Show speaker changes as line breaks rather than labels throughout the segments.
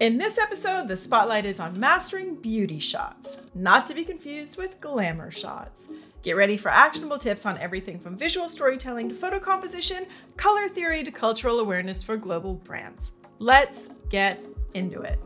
In this episode, the spotlight is on mastering beauty shots, not to be confused with glamour shots. Get ready for actionable tips on everything from visual storytelling to photo composition, color theory to cultural awareness for global brands. Let's get into it.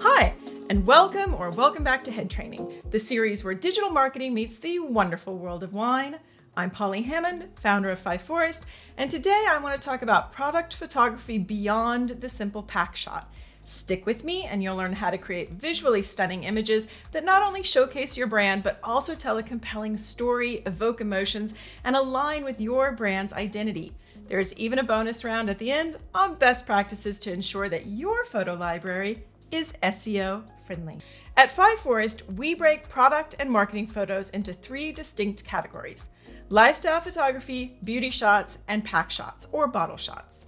Hi, and welcome or welcome back to Headtraining, the series where digital marketing meets the wonderful world of wine. I'm Polly Hammond, founder of Five Forests, and today I want to talk about product photography beyond the simple pack shot. Stick with me, and you'll learn how to create visually stunning images that not only showcase your brand, but also tell a compelling story, evoke emotions, and align with your brand's identity. There's even a bonus round at the end on best practices to ensure that your photo library is SEO friendly. At Five Forests, we break product and marketing photos into three distinct categories lifestyle photography, beauty shots, and pack shots or bottle shots.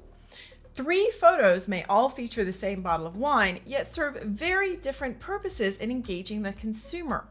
Three photos may all feature the same bottle of wine, yet serve very different purposes in engaging the consumer.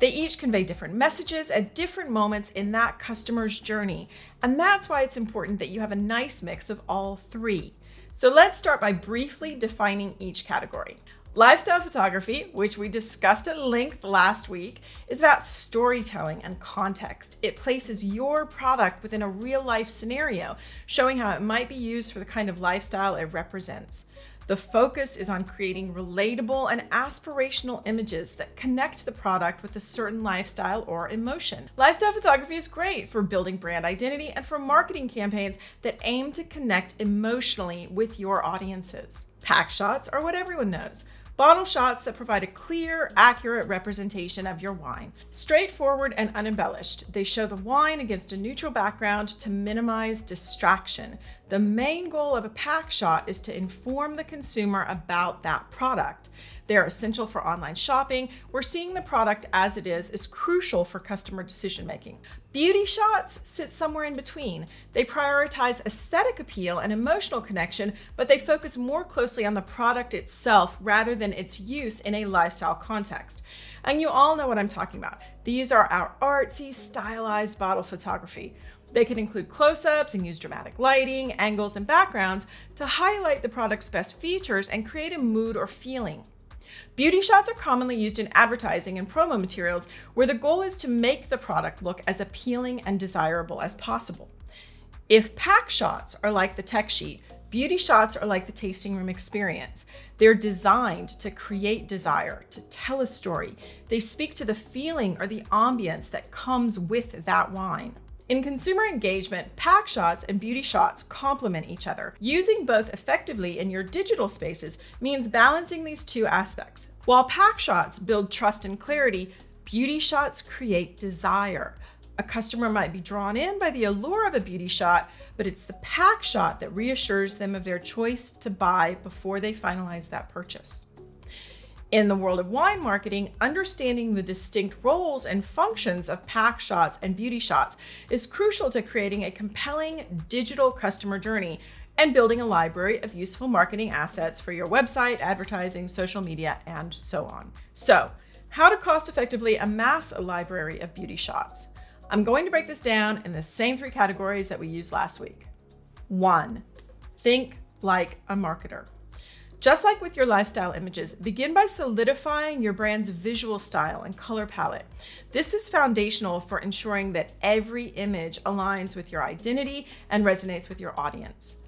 They each convey different messages at different moments in that customer's journey, and that's why it's important that you have a nice mix of all three. So let's start by briefly defining each category. Lifestyle photography, which we discussed at length last week, is about storytelling and context. It places your product within a real life scenario, showing how it might be used for the kind of lifestyle it represents. The focus is on creating relatable and aspirational images that connect the product with a certain lifestyle or emotion. Lifestyle photography is great for building brand identity and for marketing campaigns that aim to connect emotionally with your audiences. Pack shots are what everyone knows bottle shots that provide a clear, accurate representation of your wine. Straightforward and unembellished, they show the wine against a neutral background to minimize distraction. The main goal of a pack shot is to inform the consumer about that product. They're essential for online shopping, where seeing the product as it is is crucial for customer decision making. Beauty shots sit somewhere in between. They prioritize aesthetic appeal and emotional connection, but they focus more closely on the product itself rather than its use in a lifestyle context. And you all know what I'm talking about. These are our artsy, stylized bottle photography. They can include close ups and use dramatic lighting, angles, and backgrounds to highlight the product's best features and create a mood or feeling. Beauty shots are commonly used in advertising and promo materials where the goal is to make the product look as appealing and desirable as possible. If pack shots are like the tech sheet, beauty shots are like the tasting room experience. They're designed to create desire, to tell a story. They speak to the feeling or the ambience that comes with that wine. In consumer engagement, pack shots and beauty shots complement each other. Using both effectively in your digital spaces means balancing these two aspects. While pack shots build trust and clarity, beauty shots create desire. A customer might be drawn in by the allure of a beauty shot, but it's the pack shot that reassures them of their choice to buy before they finalize that purchase. In the world of wine marketing, understanding the distinct roles and functions of pack shots and beauty shots is crucial to creating a compelling digital customer journey and building a library of useful marketing assets for your website, advertising, social media, and so on. So, how to cost effectively amass a library of beauty shots. I'm going to break this down in the same three categories that we used last week. One, think like a marketer. Just like with your lifestyle images, begin by solidifying your brand's visual style and color palette. This is foundational for ensuring that every image aligns with your identity and resonates with your audience.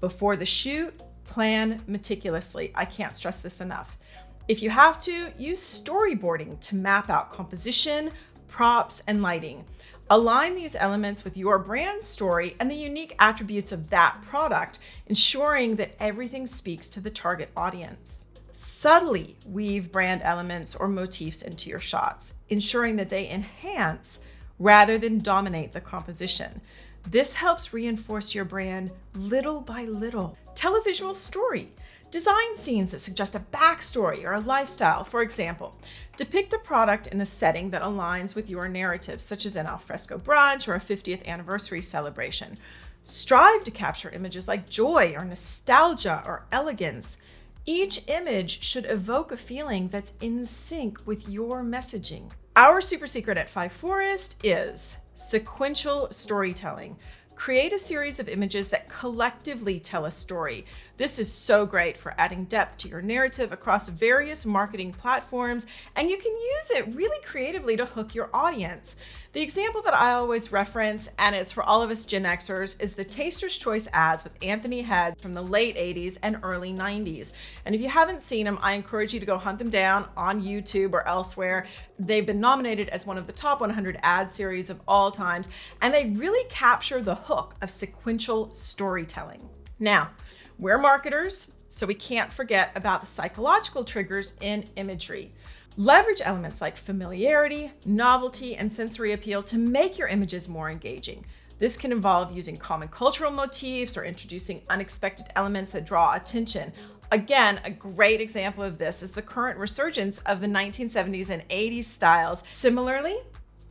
Before the shoot, plan meticulously. I can't stress this enough. If you have to, use storyboarding to map out composition, props, and lighting. Align these elements with your brand story and the unique attributes of that product, ensuring that everything speaks to the target audience. Subtly weave brand elements or motifs into your shots, ensuring that they enhance rather than dominate the composition. This helps reinforce your brand little by little. Tell a visual story. Design scenes that suggest a backstory or a lifestyle. For example, depict a product in a setting that aligns with your narrative, such as an alfresco brunch or a 50th anniversary celebration. Strive to capture images like joy or nostalgia or elegance. Each image should evoke a feeling that's in sync with your messaging. Our super secret at Five Forests is sequential storytelling. Create a series of images that collectively tell a story. This is so great for adding depth to your narrative across various marketing platforms, and you can use it really creatively to hook your audience. The example that I always reference, and it's for all of us Gen Xers, is the Taster's Choice ads with Anthony Head from the late 80s and early 90s. And if you haven't seen them, I encourage you to go hunt them down on YouTube or elsewhere. They've been nominated as one of the top 100 ad series of all times, and they really capture the hook of sequential storytelling. Now, we're marketers, so we can't forget about the psychological triggers in imagery. Leverage elements like familiarity, novelty, and sensory appeal to make your images more engaging. This can involve using common cultural motifs or introducing unexpected elements that draw attention. Again, a great example of this is the current resurgence of the 1970s and 80s styles. Similarly,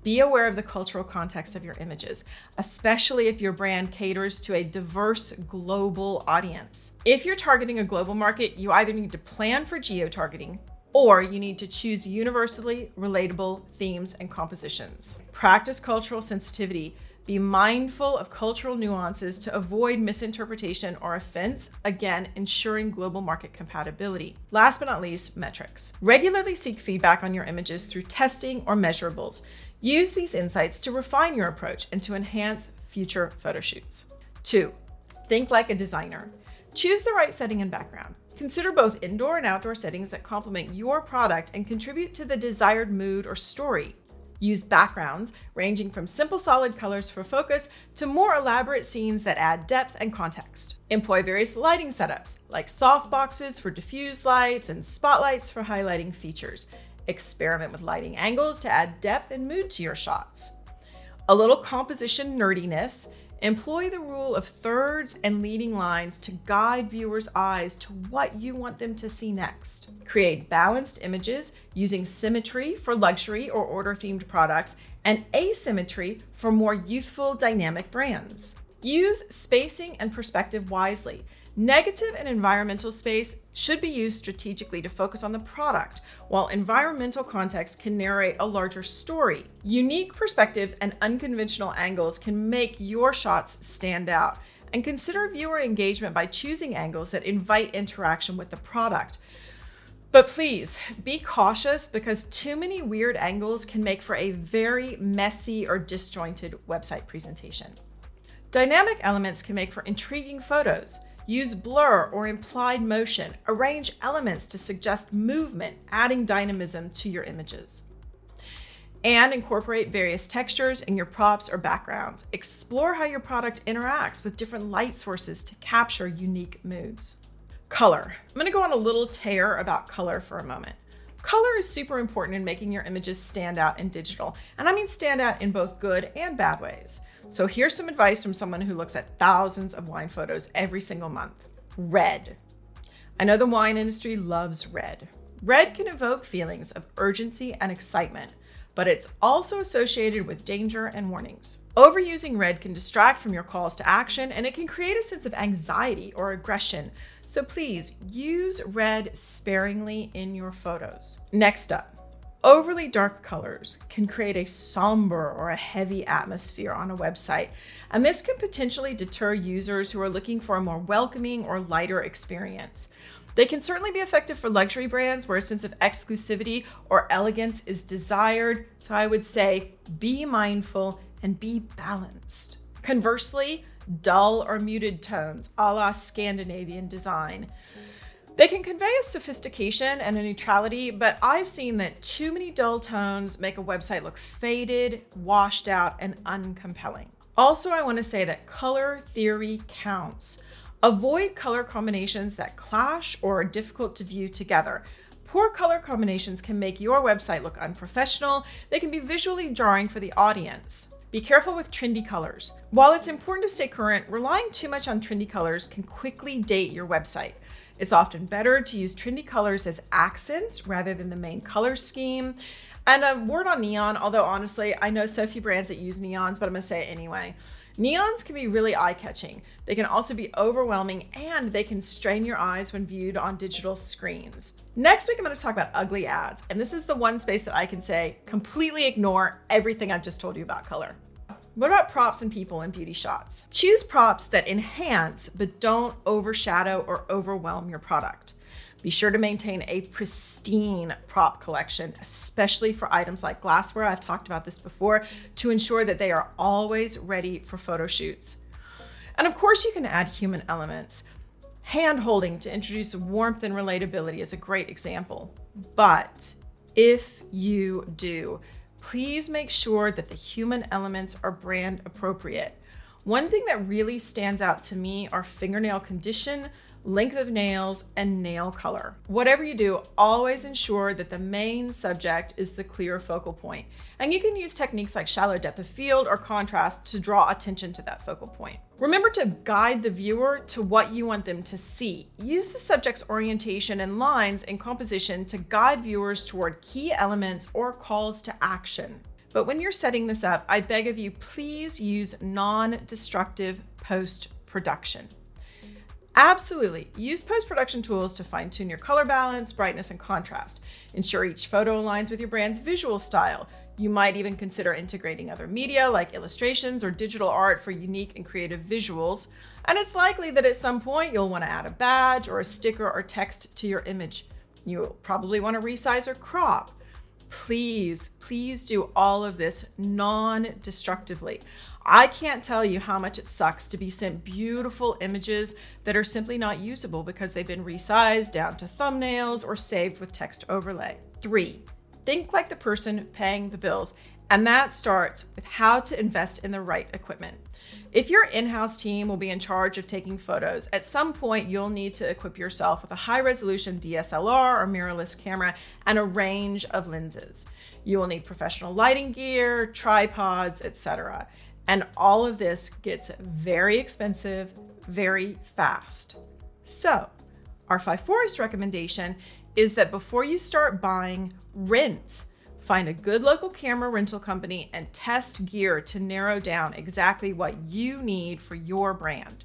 be aware of the cultural context of your images, especially if your brand caters to a diverse global audience. If you're targeting a global market, you either need to plan for geo targeting or you need to choose universally relatable themes and compositions. Practice cultural sensitivity. Be mindful of cultural nuances to avoid misinterpretation or offense, again, ensuring global market compatibility. Last but not least, metrics. Regularly seek feedback on your images through testing or measurables. Use these insights to refine your approach and to enhance future photo shoots. Two, think like a designer. Choose the right setting and background. Consider both indoor and outdoor settings that complement your product and contribute to the desired mood or story. Use backgrounds ranging from simple solid colors for focus to more elaborate scenes that add depth and context. Employ various lighting setups like soft boxes for diffuse lights and spotlights for highlighting features. Experiment with lighting angles to add depth and mood to your shots. A little composition nerdiness Employ the rule of thirds and leading lines to guide viewers' eyes to what you want them to see next. Create balanced images using symmetry for luxury or order themed products and asymmetry for more youthful, dynamic brands. Use spacing and perspective wisely. Negative and environmental space should be used strategically to focus on the product, while environmental context can narrate a larger story. Unique perspectives and unconventional angles can make your shots stand out. And consider viewer engagement by choosing angles that invite interaction with the product. But please be cautious because too many weird angles can make for a very messy or disjointed website presentation. Dynamic elements can make for intriguing photos. Use blur or implied motion. Arrange elements to suggest movement, adding dynamism to your images. And incorporate various textures in your props or backgrounds. Explore how your product interacts with different light sources to capture unique moods. Color. I'm going to go on a little tear about color for a moment. Color is super important in making your images stand out in digital, and I mean stand out in both good and bad ways. So here's some advice from someone who looks at thousands of wine photos every single month. Red. I know the wine industry loves red. Red can evoke feelings of urgency and excitement, but it's also associated with danger and warnings. Overusing red can distract from your calls to action and it can create a sense of anxiety or aggression. So please use red sparingly in your photos. Next up, Overly dark colors can create a somber or a heavy atmosphere on a website, and this can potentially deter users who are looking for a more welcoming or lighter experience. They can certainly be effective for luxury brands where a sense of exclusivity or elegance is desired, so I would say be mindful and be balanced. Conversely, dull or muted tones, a la Scandinavian design, they can convey a sophistication and a neutrality, but I've seen that too many dull tones make a website look faded, washed out, and uncompelling. Also, I want to say that color theory counts. Avoid color combinations that clash or are difficult to view together. Poor color combinations can make your website look unprofessional. They can be visually jarring for the audience. Be careful with trendy colors. While it's important to stay current, relying too much on trendy colors can quickly date your website. It's often better to use trendy colors as accents rather than the main color scheme. And a word on neon, although honestly, I know so few brands that use neons, but I'm gonna say it anyway. Neons can be really eye catching. They can also be overwhelming and they can strain your eyes when viewed on digital screens. Next week, I'm going to talk about ugly ads. And this is the one space that I can say completely ignore everything I've just told you about color. What about props and people in beauty shots? Choose props that enhance but don't overshadow or overwhelm your product. Be sure to maintain a pristine prop collection, especially for items like glassware. I've talked about this before to ensure that they are always ready for photo shoots. And of course, you can add human elements. Hand holding to introduce warmth and relatability is a great example. But if you do, please make sure that the human elements are brand appropriate. One thing that really stands out to me are fingernail condition, length of nails, and nail color. Whatever you do, always ensure that the main subject is the clear focal point. And you can use techniques like shallow depth of field or contrast to draw attention to that focal point. Remember to guide the viewer to what you want them to see. Use the subject's orientation and lines in composition to guide viewers toward key elements or calls to action. But when you're setting this up, I beg of you, please use non destructive post production. Absolutely. Use post production tools to fine tune your color balance, brightness, and contrast. Ensure each photo aligns with your brand's visual style. You might even consider integrating other media like illustrations or digital art for unique and creative visuals. And it's likely that at some point you'll want to add a badge or a sticker or text to your image. You'll probably want to resize or crop. Please, please do all of this non destructively. I can't tell you how much it sucks to be sent beautiful images that are simply not usable because they've been resized down to thumbnails or saved with text overlay. Three, think like the person paying the bills, and that starts with how to invest in the right equipment. If your in house team will be in charge of taking photos, at some point you'll need to equip yourself with a high resolution DSLR or mirrorless camera and a range of lenses. You will need professional lighting gear, tripods, etc. And all of this gets very expensive very fast. So, our Five Forests recommendation is that before you start buying, rent. Find a good local camera rental company and test gear to narrow down exactly what you need for your brand.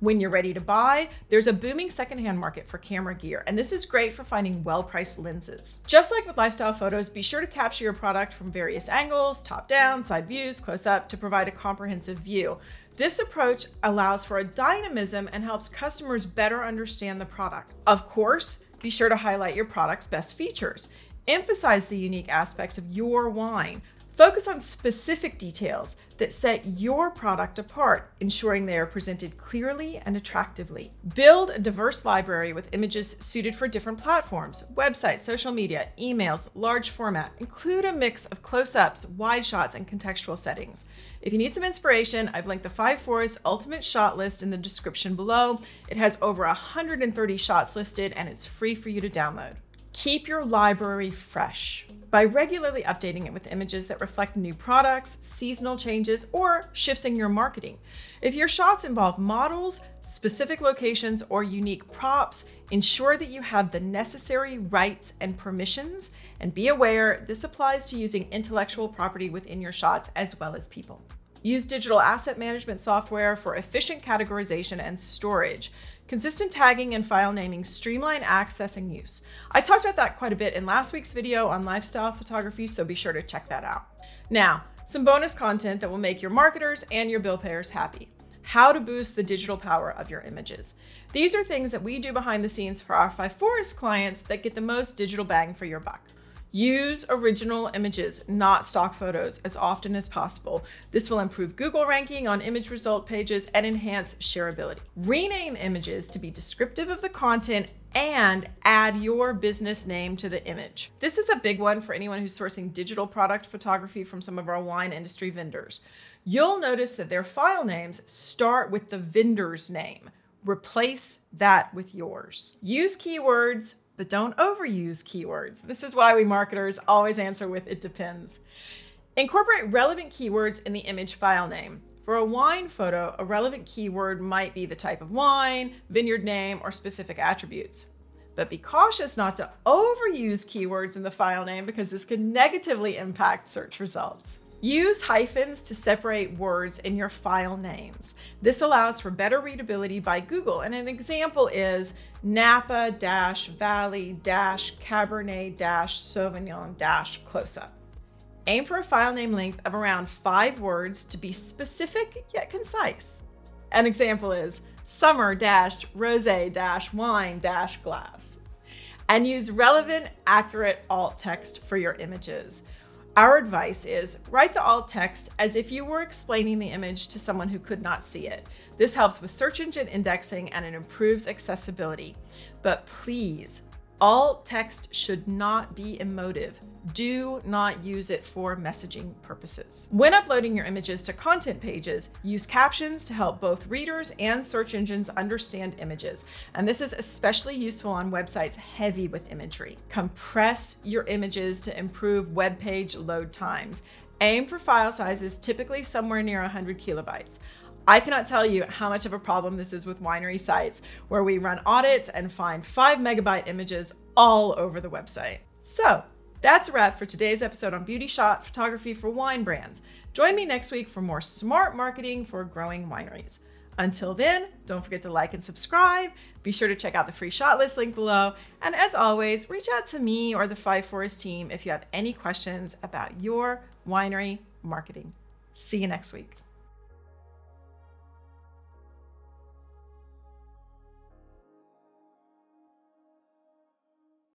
When you're ready to buy, there's a booming secondhand market for camera gear, and this is great for finding well priced lenses. Just like with lifestyle photos, be sure to capture your product from various angles top down, side views, close up to provide a comprehensive view. This approach allows for a dynamism and helps customers better understand the product. Of course, be sure to highlight your product's best features. Emphasize the unique aspects of your wine. Focus on specific details that set your product apart, ensuring they are presented clearly and attractively. Build a diverse library with images suited for different platforms websites, social media, emails, large format. Include a mix of close ups, wide shots, and contextual settings. If you need some inspiration, I've linked the Five Forests Ultimate Shot List in the description below. It has over 130 shots listed and it's free for you to download. Keep your library fresh by regularly updating it with images that reflect new products, seasonal changes, or shifts in your marketing. If your shots involve models, specific locations, or unique props, ensure that you have the necessary rights and permissions, and be aware this applies to using intellectual property within your shots as well as people. Use digital asset management software for efficient categorization and storage. Consistent tagging and file naming streamline access and use. I talked about that quite a bit in last week's video on lifestyle photography, so be sure to check that out. Now, some bonus content that will make your marketers and your bill payers happy. How to boost the digital power of your images. These are things that we do behind the scenes for our Five Forests clients that get the most digital bang for your buck. Use original images, not stock photos, as often as possible. This will improve Google ranking on image result pages and enhance shareability. Rename images to be descriptive of the content and add your business name to the image. This is a big one for anyone who's sourcing digital product photography from some of our wine industry vendors. You'll notice that their file names start with the vendor's name. Replace that with yours. Use keywords but don't overuse keywords. This is why we marketers always answer with it depends. Incorporate relevant keywords in the image file name. For a wine photo, a relevant keyword might be the type of wine, vineyard name, or specific attributes. But be cautious not to overuse keywords in the file name because this could negatively impact search results. Use hyphens to separate words in your file names. This allows for better readability by Google. And an example is Napa dash Valley dash Cabernet dash Sauvignon dash close up. Aim for a file name length of around five words to be specific yet concise. An example is summer dash rose dash wine dash glass. And use relevant, accurate alt text for your images. Our advice is write the alt text as if you were explaining the image to someone who could not see it. This helps with search engine indexing and it improves accessibility. But please, alt text should not be emotive. Do not use it for messaging purposes. When uploading your images to content pages, use captions to help both readers and search engines understand images. And this is especially useful on websites heavy with imagery. Compress your images to improve web page load times. Aim for file sizes typically somewhere near 100 kilobytes. I cannot tell you how much of a problem this is with winery sites where we run audits and find five megabyte images all over the website. So, that's a wrap for today's episode on beauty shot photography for wine brands. Join me next week for more smart marketing for growing wineries. Until then, don't forget to like and subscribe. Be sure to check out the free shot list link below. And as always, reach out to me or the Five Forests team if you have any questions about your winery marketing. See you next week.